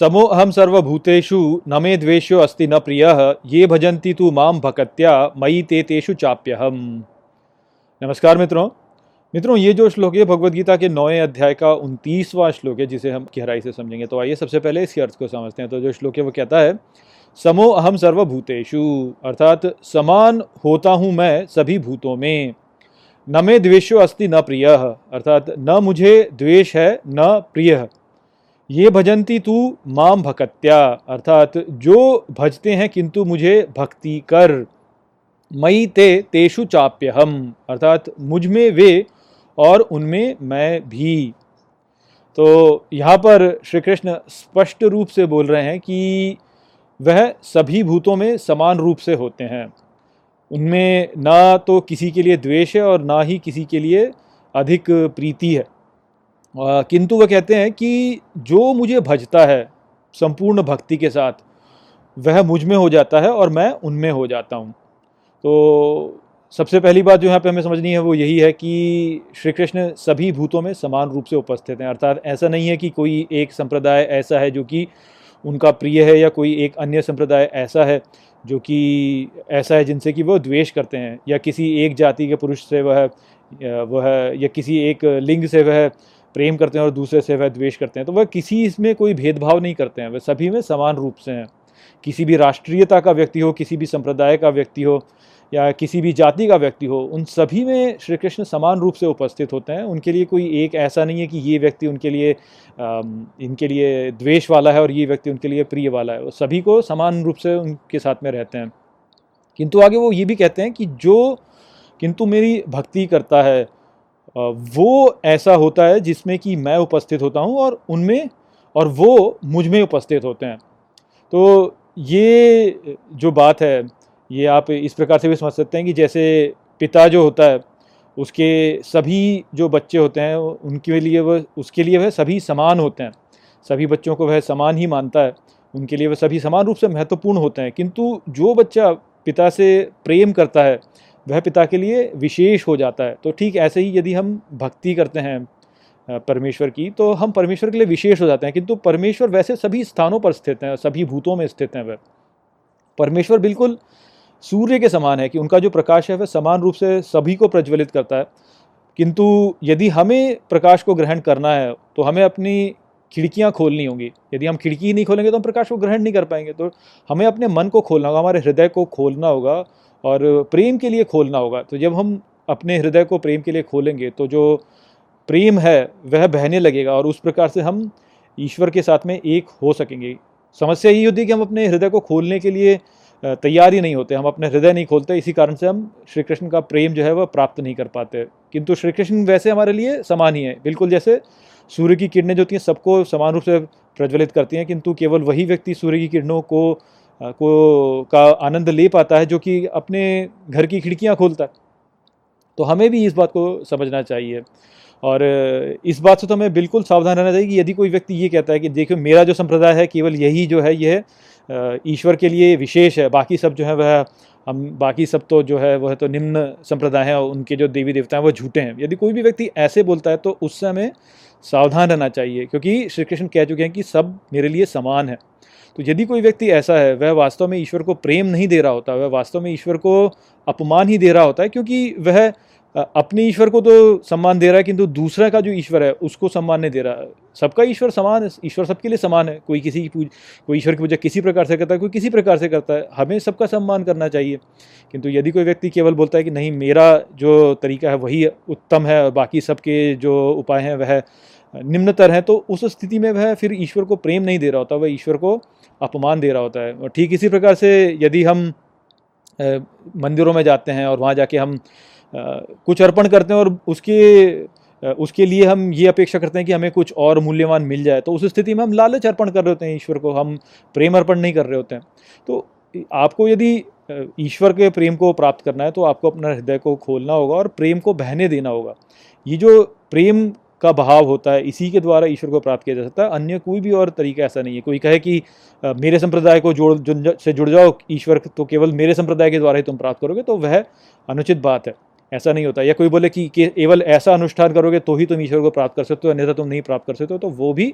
समोहम सर्वभूतेषु, न मे द्वेषो अस्ति न प्रियः, ये भजन्ति तु माम भकत्या मई ते तेषु चाप्यहम। नमस्कार मित्रों। मित्रों, ये जो श्लोक है भगवद गीता के नौवें अध्याय का उनतीसवां श्लोक है, जिसे हम गहराई से समझेंगे तो आइए सबसे पहले इसके अर्थ को समझते हैं। तो जो श्लोक है, वो कहता है, समो अहम सर्वभूतेषु, अर्थात समान होता हूँ मैं सभी भूतों में। न मे द्वेषो अस्ति न प्रिय, अर्थात न मुझे द्वेष है, न प्रिय। ये भजंती तू माम भकत्या, अर्थात जो भजते हैं किंतु मुझे भक्ति कर, मई ते तेषु चाप्य हम अर्थात मुझमें वे और उनमें मैं भी। तो यहाँ पर श्री कृष्ण स्पष्ट रूप से बोल रहे हैं कि वह सभी भूतों में समान रूप से होते हैं। उनमें ना तो किसी के लिए द्वेष है और ना ही किसी के लिए अधिक प्रीति है। किंतु वह कहते हैं कि जो मुझे भजता है संपूर्ण भक्ति के साथ, वह मुझमें हो जाता है और मैं उनमें हो जाता हूँ। तो सबसे पहली बात जो यहाँ पे हमें समझनी है वो यही है कि श्री कृष्ण सभी भूतों में समान रूप से उपस्थित हैं। अर्थात ऐसा नहीं है कि कोई एक संप्रदाय ऐसा है जो कि उनका प्रिय है या कोई एक अन्य संप्रदाय ऐसा है जो कि ऐसा है जिनसे कि वह द्वेष करते हैं, या किसी एक जाति के पुरुष से वह वह, या किसी एक लिंग से वह प्रेम करते हैं और दूसरे से वह द्वेष करते हैं तो वह किसी इसमें कोई भेदभाव नहीं करते हैं। वह सभी में समान रूप से हैं। किसी भी राष्ट्रीयता का व्यक्ति हो, किसी भी संप्रदाय का व्यक्ति हो, या किसी भी जाति का व्यक्ति हो, उन सभी में श्री कृष्ण समान रूप से उपस्थित होते हैं। उनके लिए कोई एक ऐसा नहीं है कि ये व्यक्ति उनके लिए इनके लिए द्वेष वाला है और ये व्यक्ति उनके लिए प्रिय वाला है। सभी को समान रूप से उनके साथ में रहते हैं। किंतु आगे वो ये भी कहते हैं कि जो, किंतु मेरी भक्ति करता है वो ऐसा होता है जिसमें कि मैं उपस्थित होता हूँ और उनमें, और वो मुझमें उपस्थित होते हैं। तो ये जो बात है, ये आप इस प्रकार से भी समझ सकते हैं कि जैसे पिता जो होता है, उसके सभी जो बच्चे होते हैं, उनके लिए वह, उसके लिए वह सभी समान होते हैं। सभी बच्चों को वह समान ही मानता है। उनके लिए वह सभी समान रूप से महत्वपूर्ण होते हैं। किंतु जो बच्चा पिता से प्रेम करता है वह पिता के लिए विशेष हो जाता है। तो ठीक ऐसे ही यदि हम भक्ति करते हैं परमेश्वर की तो हम परमेश्वर के लिए विशेष हो जाते हैं। किंतु परमेश्वर वैसे सभी स्थानों पर स्थित हैं, सभी भूतों में स्थित हैं वह। परमेश्वर बिल्कुल सूर्य के समान है कि उनका जो प्रकाश है, वह समान रूप से सभी को प्रज्वलित करता है। किंतु यदि हमें प्रकाश को ग्रहण करना है तो हमें अपनी खिड़कियाँ खोलनी होंगी। यदि हम खिड़की ही नहीं खोलेंगे तो हम प्रकाश को ग्रहण नहीं कर पाएँगे। तो हमें अपने मन को खोलना होगा, हमारे हृदय को खोलना होगा। और प्रेम के लिए खोलना होगा। तो जब हम अपने हृदय को प्रेम के लिए खोलेंगे तो जो प्रेम है, वह बहने लगेगा और उस प्रकार से हम ईश्वर के साथ में एक हो सकेंगे। समस्या यही होती है कि हम अपने हृदय को खोलने के लिए तैयार ही नहीं होते। हम अपने हृदय नहीं खोलते, इसी कारण से हम श्री कृष्ण का प्रेम जो है, वह प्राप्त नहीं कर पाते। किंतु श्री कृष्ण वैसे हमारे लिए समान ही है। बिल्कुल जैसे सूर्य की किरणें जो होती हैं, सबको समान रूप से प्रज्वलित करती हैं, किंतु केवल वही व्यक्ति सूर्य की किरणों को को, का आनंद ले पाता है जो कि अपने घर की खिड़कियाँ खोलता है। तो हमें भी इस बात को समझना चाहिए। और इस बात से तो हमें बिल्कुल सावधान रहना चाहिए कि यदि कोई व्यक्ति ये कहता है कि देखो, मेरा जो संप्रदाय है केवल यही जो है यह ईश्वर के लिए विशेष है, बाकी सब जो है वह, हम, बाकी सब तो जो है वह तो निम्न संप्रदाय हैं और उनके जो देवी देवता हैं वो झूठे हैं। यदि कोई भी व्यक्ति ऐसे बोलता है तो उससे हमें सावधान रहना चाहिए, क्योंकि श्री कृष्ण कह चुके हैं कि सब मेरे लिए समान है। तो यदि कोई व्यक्ति ऐसा है, वह वास्तव में ईश्वर को प्रेम नहीं दे रहा होता, वह वास्तव में ईश्वर को अपमान ही दे रहा होता है, क्योंकि वह अपने ईश्वर को तो सम्मान दे रहा है, किंतु दूसरा का जो ईश्वर है, उसको सम्मान नहीं दे रहा। है सबका ईश्वर समान है, ईश्वर सबके लिए समान है। कोई किसी की पूज, कोई ईश्वर की पूजा किसी प्रकार से करता है, कोई किसी प्रकार से करता है। हमें सबका सम्मान करना चाहिए। किंतु यदि कोई व्यक्ति केवल बोलता है कि नहीं, मेरा जो तरीका है, वही उत्तम है और बाकी सबके जो उपाय हैं, वह निम्नतर हैं तो उस स्थिति में वह फिर ईश्वर को प्रेम नहीं दे रहा होता। वह ईश्वर को अपमान दे रहा होता है। और ठीक इसी प्रकार से यदि हम मंदिरों में जाते हैं और वहाँ जाके हम कुछ अर्पण करते हैं और उसके उसके लिए हम ये अपेक्षा करते हैं कि हमें कुछ और मूल्यवान मिल जाए तो उस स्थिति में हम लालच अर्पण कर रहे होते हैं ईश्वर को, हम प्रेम अर्पण नहीं कर रहे होते हैं। तो आपको यदि ईश्वर के प्रेम को प्राप्त करना है तो आपको अपना हृदय को खोलना होगा और प्रेम को बहने देना होगा। ये जो प्रेम का भाव होता है, इसी के द्वारा ईश्वर को प्राप्त किया जा सकता है। अन्य कोई भी और तरीका ऐसा नहीं है। कोई कहे कि मेरे संप्रदाय को जोड़ जुन से जुड़ जाओ, ईश्वर तो केवल मेरे संप्रदाय के द्वारा ही तुम प्राप्त करोगे तो वह अनुचित बात है। ऐसा नहीं होता। या कोई बोले कि केवल ऐसा अनुष्ठान करोगे तो ही तुम ईश्वर को प्राप्त कर सकते हो, अन्यथा तुम नहीं प्राप्त कर सकते हो तो वो भी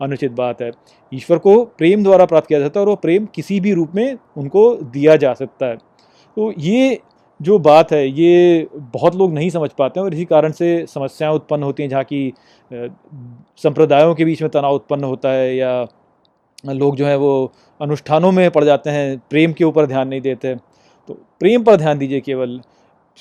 अनुचित बात है। ईश्वर को प्रेम द्वारा प्राप्त किया जाता है और वो प्रेम किसी भी रूप में उनको दिया जा सकता है। तो ये जो बात है, ये बहुत लोग नहीं समझ पाते हैं और इसी कारण से समस्याएँ उत्पन्न होती हैं, जहाँ की संप्रदायों के बीच में तनाव उत्पन्न होता है या लोग जो है वो अनुष्ठानों में पड़ जाते हैं, प्रेम के ऊपर ध्यान नहीं देते। तो प्रेम पर ध्यान दीजिए केवल।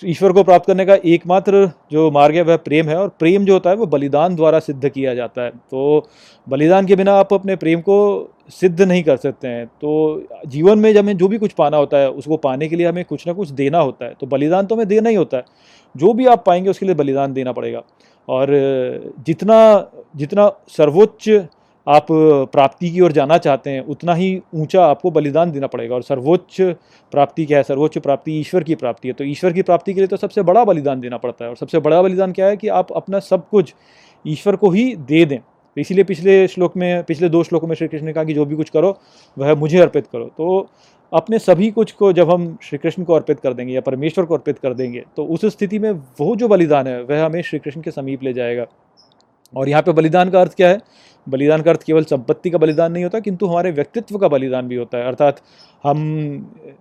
ईश्वर को प्राप्त करने का एकमात्र जो मार्ग है, वह प्रेम है और प्रेम जो होता है, वो बलिदान द्वारा सिद्ध किया जाता है। तो बलिदान के बिना आप अपने प्रेम को सिद्ध नहीं कर सकते हैं। तो जीवन में जब हमें जो भी कुछ पाना होता है, उसको पाने के लिए हमें कुछ ना कुछ देना होता है। तो बलिदान तो हमें देना ही होता है। जो भी आप पाएँगे, उसके लिए बलिदान देना पड़ेगा। और जितना जितना सर्वोच्च आप प्राप्ति की ओर जाना चाहते हैं, उतना ही ऊँचा आपको बलिदान देना पड़ेगा। और सर्वोच्च प्राप्ति क्या है? सर्वोच्च प्राप्ति ईश्वर की प्राप्ति है। तो ईश्वर की प्राप्ति के लिए तो सबसे बड़ा बलिदान देना पड़ता है। और सबसे बड़ा बलिदान क्या है कि आप अपना सब कुछ ईश्वर को ही दे दें। तो इसीलिए पिछले श्लोक में, पिछले दो श्लोकों में श्री कृष्ण ने कहा कि जो भी कुछ करो, वह मुझे अर्पित करो। तो अपने सभी कुछ को जब हम श्री कृष्ण को अर्पित कर देंगे या परमेश्वर को अर्पित कर देंगे तो उस स्थिति में वो जो बलिदान है, वह हमें श्री कृष्ण के समीप ले जाएगा। और यहाँ पे बलिदान का अर्थ क्या है? बलिदान का अर्थ केवल संपत्ति का बलिदान नहीं होता, किंतु हमारे व्यक्तित्व का बलिदान भी होता है। अर्थात हम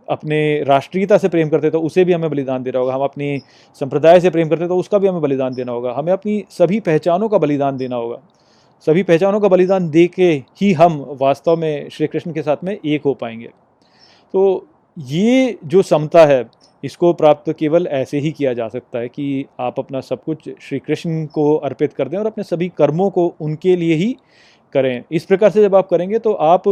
अपने राष्ट्रीयता से प्रेम करते तो उसे भी हमें बलिदान देना होगा, हम अपनी संप्रदाय से प्रेम करते तो उसका भी हमें बलिदान देना होगा, हमें अपनी सभी पहचानों का बलिदान देना होगा। सभी पहचानों का बलिदान दे के ही हम वास्तव में श्री कृष्ण के साथ में एक हो पाएँगे। तो ये जो समता है, इसको प्राप्त केवल ऐसे ही किया जा सकता है कि आप अपना सब कुछ श्री कृष्ण को अर्पित कर दें और अपने सभी कर्मों को उनके लिए ही करें। इस प्रकार से जब आप करेंगे तो आप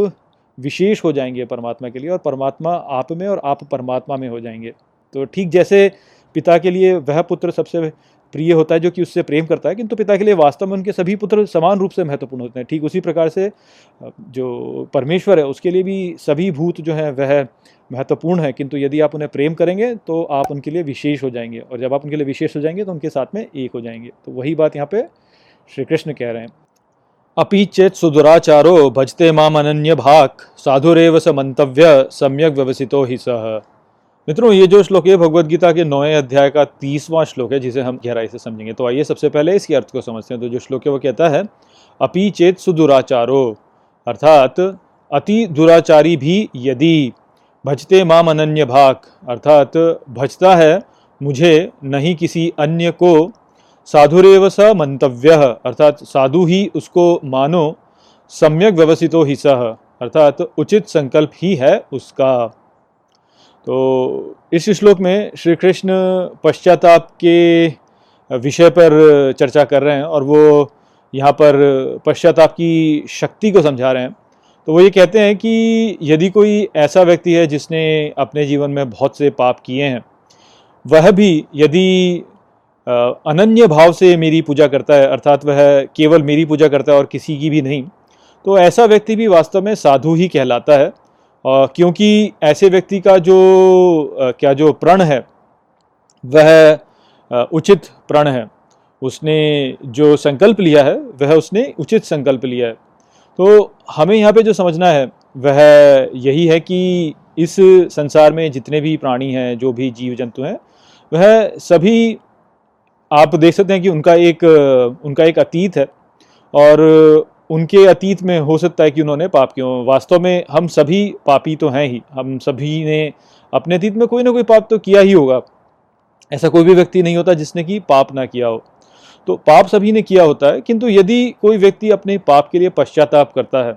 विशेष हो जाएँगे परमात्मा के लिए और परमात्मा आप में और आप परमात्मा में हो जाएँगे। तो ठीक जैसे पिता के लिए वह पुत्र सबसे प्रिय होता है जो कि उससे प्रेम करता है, किंतु तो पिता के लिए वास्तव में उनके सभी पुत्र समान रूप से महत्वपूर्ण होते हैं। ठीक उसी प्रकार से जो परमेश्वर है, उसके लिए भी सभी भूत जो हैं, वह महत्वपूर्ण है, किंतु यदि आप उन्हें प्रेम करेंगे तो आप उनके लिए विशेष हो जाएँगे और जब आप उनके लिए विशेष हो जाएँगे तो उनके साथ में एक हो जाएँगे। तो वही बात यहाँ पे श्री कृष्ण कह रहे हैं। अपी चेत सुदुराचारो भजते माम अनन्य भाग साधुरेव स मंतव्य सम्यक व्यवसितो ही सह मित्रों, ये जो श्लोक है भगवत गीता के नौवें अध्याय का तीसवां श्लोक है, जिसे हम गहराई से समझेंगे। तो आइए सबसे पहले इसके अर्थ को समझते हैं। तो जो श्लोक है, वो कहता है, अपी चेत सुदुराचारो, अर्थात अति दुराचारी भी यदि भजते माम अनन्य भाग अर्थात, भजता है, मुझे नहीं किसी अन्य को। साधुरेव स मंतव्य। अर्थात, साधु ही उसको मानो, सम्यक व्यवसितो ही सह अर्थात, उचित संकल्प ही है उसका। तो इस श्लोक में श्री कृष्ण पश्चाताप के विषय पर चर्चा कर रहे हैं और वो यहाँ पर पश्चाताप की शक्ति को समझा रहे हैं। तो वो ये कहते हैं कि यदि कोई ऐसा व्यक्ति है जिसने अपने जीवन में बहुत से पाप किए हैं, वह भी यदि अनन्य भाव से मेरी पूजा करता है, अर्थात वह केवल मेरी पूजा करता है और किसी की भी नहीं तो ऐसा व्यक्ति भी वास्तव में साधु ही कहलाता है। क्योंकि ऐसे व्यक्ति का जो क्या जो प्रण है, वह उचित प्रण है। उसने जो संकल्प लिया है, वह उसने उचित संकल्प लिया है। तो हमें यहाँ पे जो समझना है, वह यही है कि इस संसार में जितने भी प्राणी हैं, जो भी जीव जंतु हैं, वह सभी आप देख सकते हैं कि उनका एक उनका एक अतीत है और उनके अतीत में हो सकता है कि उन्होंने पाप क्यों वास्तव में हम सभी पापी तो हैं ही। हम सभी ने अपने अतीत में कोई ना कोई पाप तो किया ही होगा। ऐसा कोई भी व्यक्ति नहीं होता जिसने कि पाप ना किया हो। तो पाप सभी ने किया होता है, किंतु यदि कोई व्यक्ति अपने पाप के लिए पश्चाताप करता है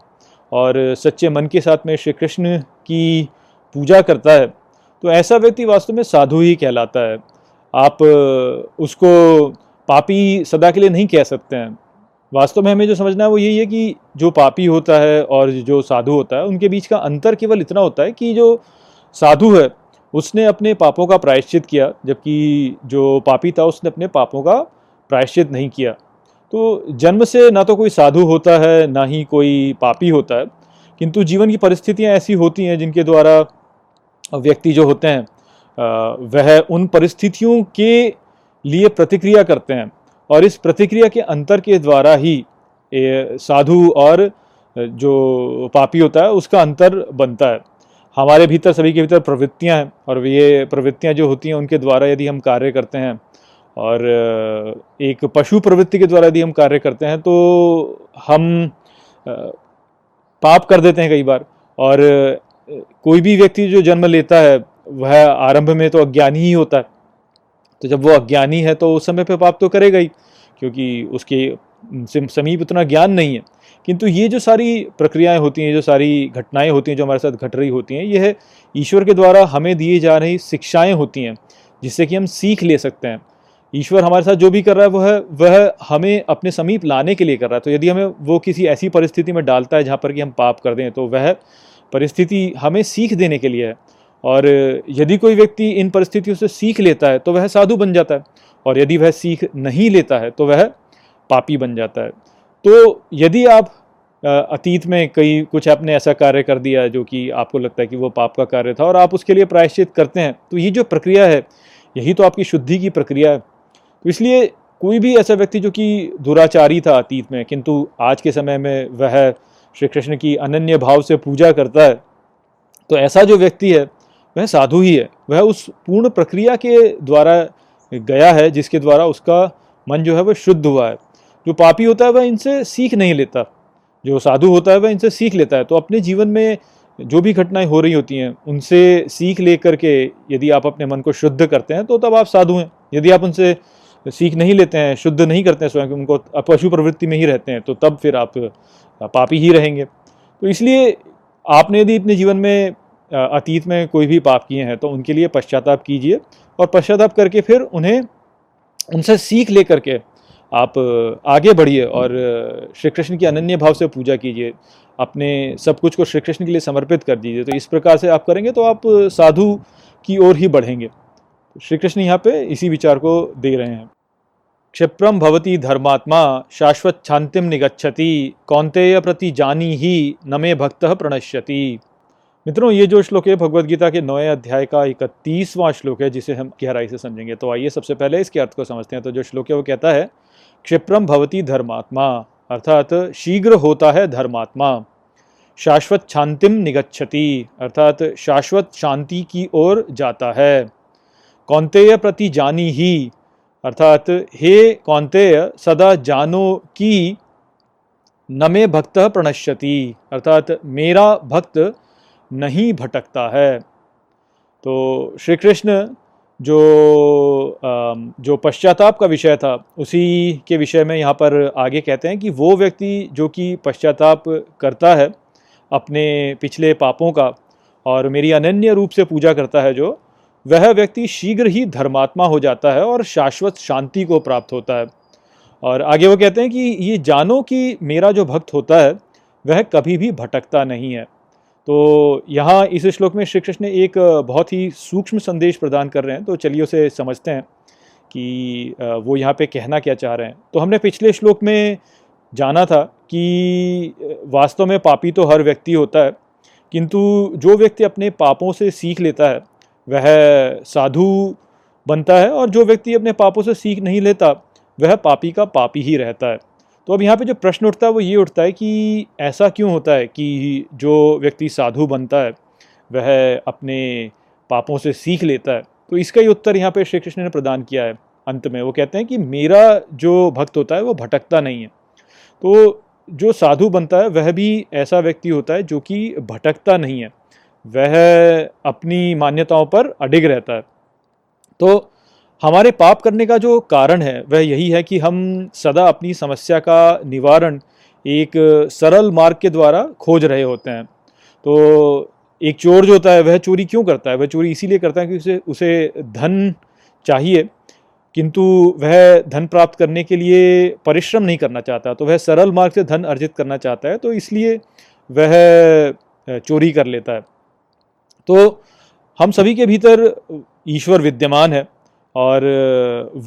और सच्चे मन के साथ में श्री कृष्ण की पूजा करता है तो ऐसा व्यक्ति वास्तव में साधु ही कहलाता है। आप उसको पापी सदा के लिए नहीं कह सकते हैं। वास्तव में हमें जो समझना है वो यही है कि जो पापी होता है और जो साधु होता है, उनके बीच का अंतर केवल इतना होता है कि जो साधु है, उसने अपने पापों का प्रायश्चित किया, जबकि जो पापी था उसने अपने पापों का प्रायश्चित नहीं किया। तो जन्म से ना तो कोई साधु होता है, ना ही कोई पापी होता है। किंतु जीवन की परिस्थितियाँ ऐसी होती हैं जिनके द्वारा व्यक्ति जो होते हैं वह उन परिस्थितियों के लिए प्रतिक्रिया करते हैं और इस प्रतिक्रिया के अंतर के द्वारा ही साधु और जो पापी होता है, उसका अंतर बनता है। हमारे भीतर, सभी के भीतर प्रवृत्तियाँ हैं और ये प्रवृत्तियाँ जो होती हैं, उनके द्वारा यदि हम कार्य करते हैं और एक पशु प्रवृत्ति के द्वारा यदि हम कार्य करते हैं तो हम पाप कर देते हैं कई बार। और कोई भी व्यक्ति जो जन्म लेता है, वह आरंभ में तो अज्ञानी ही होता है। तो जब वो अज्ञानी है तो उस समय पे पाप तो करेगा ही, क्योंकि उसके समीप उतना ज्ञान नहीं है। किंतु ये जो सारी प्रक्रियाएँ होती हैं, जो सारी घटनाएँ होती हैं, जो हमारे साथ घट रही होती हैं, यह ईश्वर के द्वारा हमें दिए जा रही शिक्षाएँ होती हैं, जिससे कि हम सीख ले सकते हैं। ईश्वर हमारे साथ जो भी कर रहा है वह वह हमें अपने समीप लाने के लिए कर रहा है। तो यदि हमें वो किसी ऐसी परिस्थिति में डालता है, जहाँ पर कि हम पाप कर दें तो वह परिस्थिति हमें सीख देने के लिए है। और यदि कोई व्यक्ति इन परिस्थितियों से सीख लेता है तो वह साधु बन जाता है। और यदि वह सीख नहीं लेता है तो वह पापी बन जाता है। तो यदि आप अतीत में कई, कुछ आपने ऐसा कार्य कर दिया जो कि आपको लगता है कि वो पाप का कार्य था, और आप उसके लिए प्रायश्चित करते हैं तो ये जो प्रक्रिया है, यही तो आपकी शुद्धि की प्रक्रिया है। तो इसलिए कोई भी ऐसा व्यक्ति जो कि दुराचारी था अतीत में, किंतु आज के समय में वह श्री कृष्ण की अनन्य भाव से पूजा करता है तो ऐसा जो व्यक्ति है, वह साधु ही है। वह उस पूर्ण प्रक्रिया के द्वारा गया है, जिसके द्वारा उसका मन जो है वह शुद्ध हुआ है। जो पापी होता है, वह इनसे सीख नहीं लेता। जो साधु होता है, वह इनसे सीख लेता है। तो अपने जीवन में जो भी घटनाएँ हो रही होती हैं, उनसे सीख ले करके यदि आप अपने मन को शुद्ध करते हैं तो तब आप साधु हैं। यदि आप उनसे सीख नहीं लेते हैं, शुद्ध नहीं करते हैं स्वयं, उनको पशु प्रवृत्ति में ही रहते हैं तो तब फिर आप पापी ही रहेंगे। तो इसलिए आपने यदि अपने जीवन में अतीत में कोई भी पाप किए हैं तो उनके लिए पश्चाताप कीजिए और पश्चाताप करके फिर उन्हें, उनसे सीख ले करके आप आगे बढ़िए और श्री कृष्ण की अनन्य भाव से पूजा कीजिए। अपने सब कुछ को श्री कृष्ण के लिए समर्पित कर दीजिए। तो इस प्रकार से आप करेंगे तो आप साधु की ओर ही बढ़ेंगे। श्री कृष्ण यहाँ पे इसी विचार को दे रहे हैं। क्षिप्रम भवती धर्मात्मा, शाश्वत शांतिम निगच्छति कौंतेय प्रति जानी ही नमे भक्त प्रणश्यति। मित्रों, ये जो श्लोक है, भगवद गीता के नौवे अध्याय का इकतीसवां श्लोक है, जिसे हम गहराई से समझेंगे। तो आइए सबसे पहले इसके अर्थ को समझते हैं। तो जो श्लोक है, वो कहता है क्षिप्रम भवती धर्मात्मा अर्थात शीघ्र होता है धर्मात्मा। शाश्वत शांतिम निगच्छति अर्थात शाश्वत शांति की ओर जाता है। कौंतेय प्रति जानी ही। अर्थात, हे कौंतेय सदा जानो कि न मे भक्त प्रणश्यति। अर्थात, मेरा भक्त नहीं भटकता है। तो श्री कृष्ण जो जो पश्चाताप का विषय था, उसी के विषय में यहाँ पर आगे कहते हैं कि वो व्यक्ति जो कि पश्चाताप करता है अपने पिछले पापों का और मेरी अनन्य रूप से पूजा करता है जो वह व्यक्ति शीघ्र ही धर्मात्मा हो जाता है और शाश्वत शांति को प्राप्त होता है। और आगे वो कहते हैं कि ये जानो कि मेरा जो भक्त होता है, वह कभी भी भटकता नहीं है। तो यहाँ इस श्लोक में श्री कृष्ण एक बहुत ही सूक्ष्म संदेश प्रदान कर रहे हैं तो चलिए उसे समझते हैं कि वो यहाँ पे कहना क्या चाह रहे हैं। तो हमने पिछले श्लोक में जाना था कि वास्तव में पापी तो हर व्यक्ति होता है, किंतु जो व्यक्ति अपने पापों से सीख लेता है वह साधु बनता है और जो व्यक्ति अपने पापों से सीख नहीं लेता, वह पापी का पापी ही रहता है। तो अब यहाँ पे जो प्रश्न उठता है, वो ये उठता है कि ऐसा क्यों होता है कि जो व्यक्ति साधु बनता है, वह अपने पापों से सीख लेता है? तो इसका ही उत्तर यहाँ पे श्री कृष्ण ने प्रदान किया है अंत में। वो कहते हैं कि मेरा जो भक्त होता है, वो भटकता नहीं है। तो जो साधु बनता है, वह भी ऐसा व्यक्ति होता है जो कि भटकता नहीं है। वह अपनी मान्यताओं पर अडिग रहता है। तो हमारे पाप करने का जो कारण है, वह यही है कि हम सदा अपनी समस्या का निवारण एक सरल मार्ग के द्वारा खोज रहे होते हैं। तो एक चोर जो होता है, वह चोरी क्यों करता है? वह चोरी इसीलिए करता है कि उसे उसे धन चाहिए, किंतु वह धन प्राप्त करने के लिए परिश्रम नहीं करना चाहता। तो वह सरल मार्ग से धन अर्जित करना चाहता है तो इसलिए वह चोरी कर लेता है। तो हम सभी के भीतर ईश्वर विद्यमान है और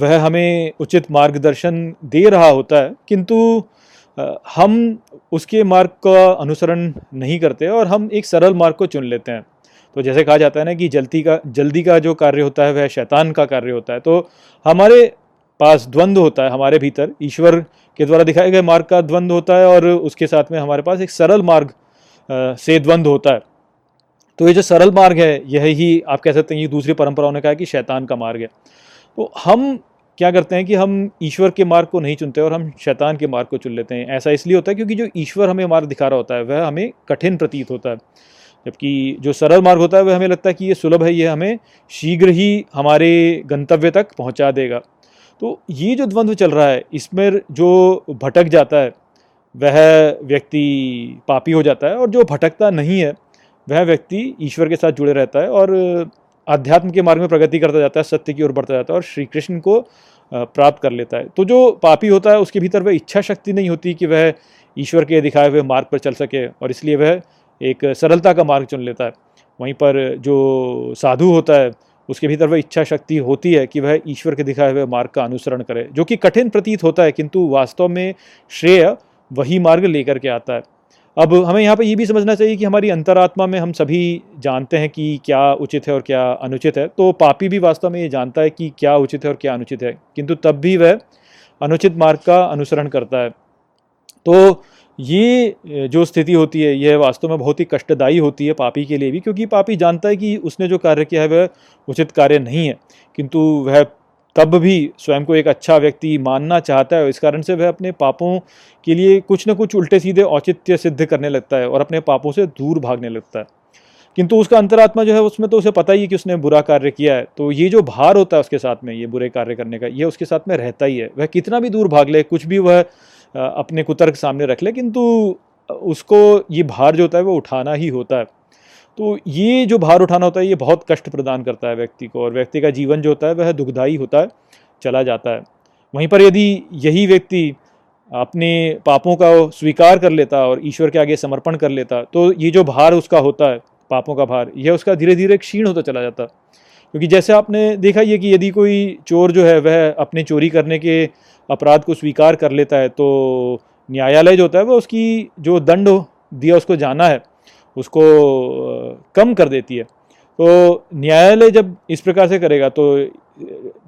वह हमें उचित मार्गदर्शन दे रहा होता है, किंतु हम उसके मार्ग का अनुसरण नहीं करते और हम एक सरल मार्ग को चुन लेते हैं। तो जैसे कहा जाता है ना कि जल्दी का जल्दी का जो कार्य होता है वह शैतान का कार्य होता है। तो हमारे पास द्वंद्व होता है, हमारे भीतर ईश्वर के द्वारा दिखाए गए मार्ग का द्वंद्व होता है और उसके साथ में हमारे पास एक सरल मार्ग से द्वंद्व होता है। तो ये जो सरल मार्ग है, यह ही आप कह सकते हैं ये दूसरी परंपराओं ने कहा कि शैतान का मार्ग है। तो हम क्या करते हैं कि हम ईश्वर के मार्ग को नहीं चुनते और हम शैतान के मार्ग को चुन लेते हैं। ऐसा इसलिए होता है क्योंकि जो ईश्वर हमें मार्ग दिखा रहा होता है, वह हमें कठिन प्रतीत होता है। जबकि जो सरल मार्ग होता है, वह हमें लगता है कि ये सुलभ है, ये हमें शीघ्र ही हमारे गंतव्य तक पहुँचा देगा। तो ये जो द्वंद्व चल रहा है, इसमें जो भटक जाता है, वह व्यक्ति पापी हो जाता है और जो भटकता नहीं है वह व्यक्ति ईश्वर के साथ जुड़े रहता है और अध्यात्म के मार्ग में प्रगति करता जाता है, सत्य की ओर बढ़ता जाता है और श्री कृष्ण को प्राप्त कर लेता है। तो जो पापी होता है, उसके भीतर वह इच्छा शक्ति नहीं होती कि वह ईश्वर के दिखाए हुए मार्ग पर चल सके और इसलिए वह एक सरलता का मार्ग चुन लेता है। वहीं पर जो साधु होता है, उसके भीतर वह इच्छा शक्ति होती है कि वह ईश्वर के दिखाए हुए मार्ग का अनुसरण करे, जो कि कठिन प्रतीत होता है, किंतु वास्तव में श्रेय वही मार्ग लेकर के आता है। अब हमें यहाँ पर ये भी समझना चाहिए कि हमारी अंतरात्मा में हम सभी जानते हैं कि क्या उचित है और क्या अनुचित है। तो पापी भी वास्तव में ये जानता है कि क्या उचित है और क्या अनुचित है। किंतु तब भी वह अनुचित मार्ग का अनुसरण करता है। तो ये जो स्थिति होती है, यह वास्तव में बहुत ही कष्टदायी होती है पापी के लिए भी, क्योंकि पापी जानता है कि उसने जो कार्य किया है, वह उचित कार्य नहीं है। किंतु वह तब भी स्वयं को एक अच्छा व्यक्ति मानना चाहता है इस कारण से वह अपने पापों के लिए कुछ न कुछ उल्टे सीधे औचित्य सिद्ध करने लगता है और अपने पापों से दूर भागने लगता है। किंतु उसका अंतरात्मा जो है, उसमें तो उसे पता ही है कि उसने बुरा कार्य किया है। तो ये जो भार होता है उसके साथ में, ये बुरे कार्य करने का, ये उसके साथ में रहता ही है। वह कितना भी दूर भाग ले, कुछ भी वह अपने कुतर्क सामने रख ले, किंतु उसको ये भार जो होता है, वो उठाना ही होता है। तो ये जो भार उठाना होता है, ये बहुत कष्ट प्रदान करता है व्यक्ति को, और व्यक्ति का जीवन जो होता है, वह दुखदायी होता है, चला जाता है। वहीं पर यदि यही व्यक्ति अपने पापों का स्वीकार कर लेता और ईश्वर के आगे समर्पण कर लेता तो ये जो भार उसका होता है, पापों का भार, यह उसका धीरे धीरे क्षीण होता चला जाता। क्योंकि जैसे आपने देखा ये कि यदि कोई चोर जो है, वह अपने चोरी करने के अपराध को स्वीकार कर लेता है तो न्यायालय जो होता है, वह उसकी जो दंड दिया उसको जाना है उसको कम कर देती है। तो न्यायालय जब इस प्रकार से करेगा तो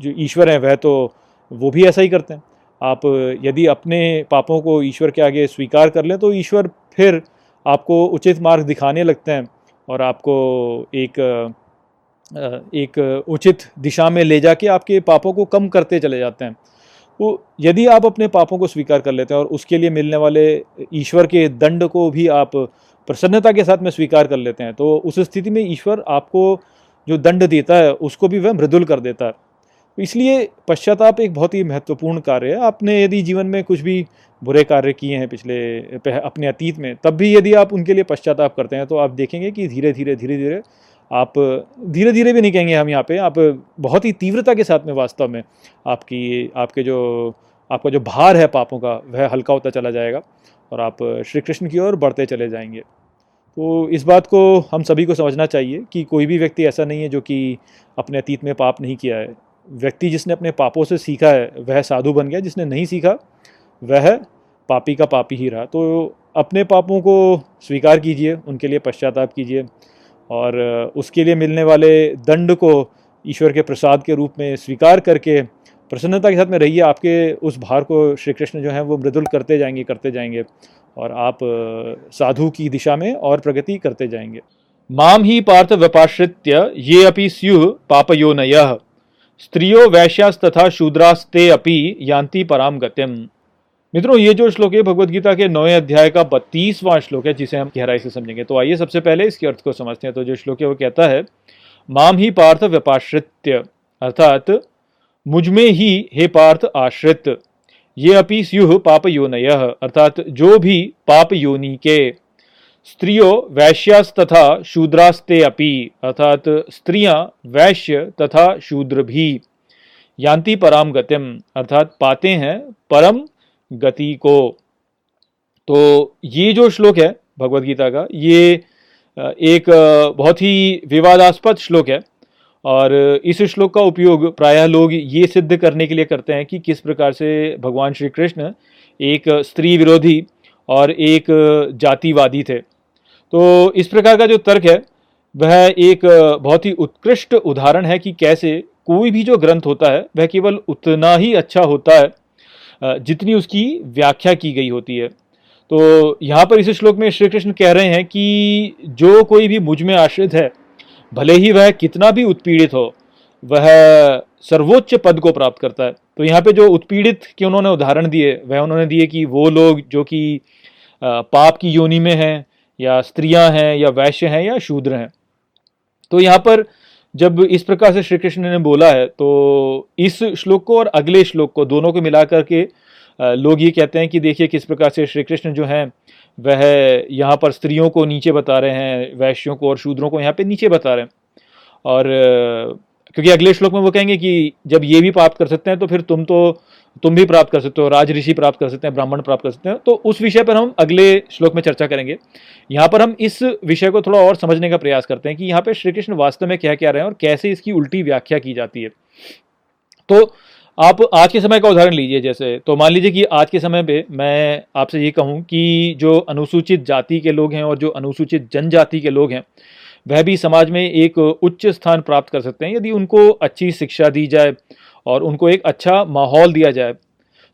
जो ईश्वर हैं, वह तो वो भी ऐसा ही करते हैं। आप, यदि अपने पापों को ईश्वर के आगे स्वीकार कर लें तो ईश्वर फिर आपको उचित मार्ग दिखाने लगते हैं और आपको एक एक उचित दिशा में ले जाके आपके पापों को कम करते चले जाते हैं। तो यदि आप अपने पापों को स्वीकार कर लेते हैं और उसके लिए मिलने वाले ईश्वर के दंड को भी आप प्रसन्नता के साथ में स्वीकार कर लेते हैं। तो उस स्थिति में ईश्वर आपको जो दंड देता है, उसको भी वह मृदुल कर देता है। तो इसलिए पश्चाताप एक बहुत ही महत्वपूर्ण कार्य है। आपने यदि जीवन में कुछ भी बुरे कार्य किए हैं पिछले अपने अतीत में, तब भी यदि आप उनके लिए पश्चाताप करते हैं तो आप देखेंगे कि धीरे धीरे धीरे धीरे आप धीरे धीरे भी नहीं कहेंगे हम यहाँ पे, आप बहुत ही तीव्रता के साथ में वास्तव में आपकी, आपके जो, आपका जो भार है पापों का, वह हल्का होता चला जाएगा और आप श्री कृष्ण की ओर बढ़ते चले जाएँगे। तो इस बात को हम सभी को समझना चाहिए कि कोई भी व्यक्ति ऐसा नहीं है जो कि अपने अतीत में पाप नहीं किया है। व्यक्ति जिसने अपने पापों से सीखा है, वह साधु बन गया। जिसने नहीं सीखा, वह पापी का पापी ही रहा। तो अपने पापों को स्वीकार कीजिए, उनके लिए पश्चाताप कीजिए और उसके लिए मिलने वाले दंड को ईश्वर के प्रसाद के रूप में स्वीकार करके प्रसन्नता के साथ में रहिए, आपके उस भार को श्री कृष्ण जो है वो मृदुल करते जाएँगे करते जाएँगे और आप साधु की दिशा में और प्रगति करते जाएँगे। माम ही पार्थ व्यपाश्रित्य, ये अपि स्यु पापयोनय स्त्रियो वैश्यास्तथा शूद्रास्ते अपि यान्ति पराम गतिम। मित्रों, ये जो श्लोक है, भगवत गीता के नौवे अध्याय का बत्तीसवां श्लोक है, जिसे हम गहराई से समझेंगे। तो आइए सबसे पहले इसके अर्थ को समझते हैं। तो जो श्लोक है, वो कहता है, माम ही पार्थ व्यपाश्रित्य, अर्थात मुझमें ही, हे पार्थ, आश्रित। ये अपि पाप योनय अर्थात जो भी पाप योनि के। स्त्रियो वैश्यास तथा शूद्रास्ते अपि, अर्थात स्त्रियाँ वैश्य तथा शूद्र भी। यान्ति पराम गतिम, अर्थात पाते हैं परम गति को। तो ये जो श्लोक है भगवत गीता का, ये एक बहुत ही विवादास्पद श्लोक है। और इस श्लोक का उपयोग प्रायः लोग ये सिद्ध करने के लिए करते हैं कि किस प्रकार से भगवान श्री कृष्ण एक स्त्री विरोधी और एक जातिवादी थे। तो इस प्रकार का जो तर्क है, वह एक बहुत ही उत्कृष्ट उदाहरण है कि कैसे कोई भी जो ग्रंथ होता है, वह केवल उतना ही अच्छा होता है जितनी उसकी व्याख्या की गई होती है। तो यहाँ पर इस श्लोक में श्री कृष्ण कह रहे हैं कि जो कोई भी मुझमें आश्रित है भले ही वह कितना भी उत्पीड़ित हो, वह सर्वोच्च पद को प्राप्त करता है। तो यहाँ पे जो उत्पीड़ित के उन्होंने उदाहरण दिए, वह उन्होंने दिए कि वो लोग जो कि पाप की योनि में हैं, या स्त्रियाँ हैं, या वैश्य हैं, या शूद्र हैं। तो यहाँ पर जब इस प्रकार से श्री कृष्ण ने बोला है तो इस श्लोक को और अगले श्लोक को दोनों को मिला करके लोग ये कहते हैं कि देखिए किस प्रकार से श्री कृष्ण जो हैं वह यहाँ पर स्त्रियों को नीचे बता रहे हैं, वैश्यों को और शूद्रों को यहाँ पे नीचे बता रहे हैं। और, क्योंकि अगले श्लोक में वो कहेंगे कि जब ये भी प्राप्त कर सकते हैं तो फिर तुम तो तुम भी प्राप्त कर सकते हो, राज ऋषि प्राप्त कर सकते हैं, ब्राह्मण प्राप्त कर सकते हैं। तो उस विषय पर हम अगले श्लोक में चर्चा करेंगे। यहाँ पर हम इस विषय को थोड़ा और समझने का प्रयास करते हैं कि यहाँ पे श्री कृष्ण वास्तव में क्या क्या रहे हैं और कैसे इसकी उल्टी व्याख्या की जाती है। तो आप आज के समय का उदाहरण लीजिए जैसे तो मान लीजिए कि आज के समय पे मैं आपसे ये कहूँ कि जो अनुसूचित जाति के लोग हैं और जो अनुसूचित जनजाति के लोग हैं, वह भी समाज में एक उच्च स्थान प्राप्त कर सकते हैं। यदि उनको अच्छी शिक्षा दी जाए और उनको एक अच्छा माहौल दिया जाए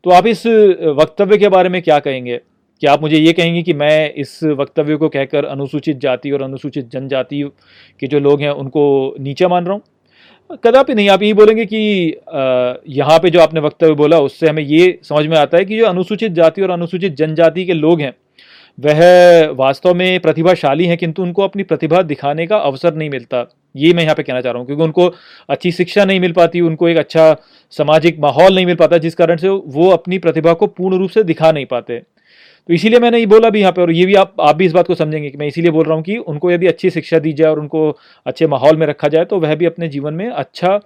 तो आप इस वक्तव्य के बारे में क्या कहेंगे? क्या आप मुझे ये कहेंगे कि मैं इस वक्तव्य को कहकर अनुसूचित जाति और अनुसूचित जनजाति के जो लोग हैं, उनको नीचा मान रहा हूँ? कदापि नहीं, आप यही बोलेंगे कि यहाँ पे जो आपने वक्तव्य बोला, उससे हमें ये समझ में आता है कि जो अनुसूचित जाति और अनुसूचित जनजाति के लोग हैं, वह वास्तव में प्रतिभाशाली हैं, किंतु उनको अपनी प्रतिभा दिखाने का अवसर नहीं मिलता। ये मैं यहाँ पे कहना चाह रहा हूँ, क्योंकि उनको अच्छी शिक्षा नहीं मिल पाती, उनको एक अच्छा सामाजिक माहौल नहीं मिल पाता, जिस कारण से वो अपनी प्रतिभा को पूर्ण रूप से दिखा नहीं पाते। तो इसीलिए मैंने ये बोला भी यहाँ पे, और ये भी आप आप भी इस बात को समझेंगे कि मैं इसीलिए बोल रहा हूँ कि उनको यदि अच्छी शिक्षा दी जाए और उनको अच्छे माहौल में रखा जाए तो वह भी अपने जीवन में अच्छा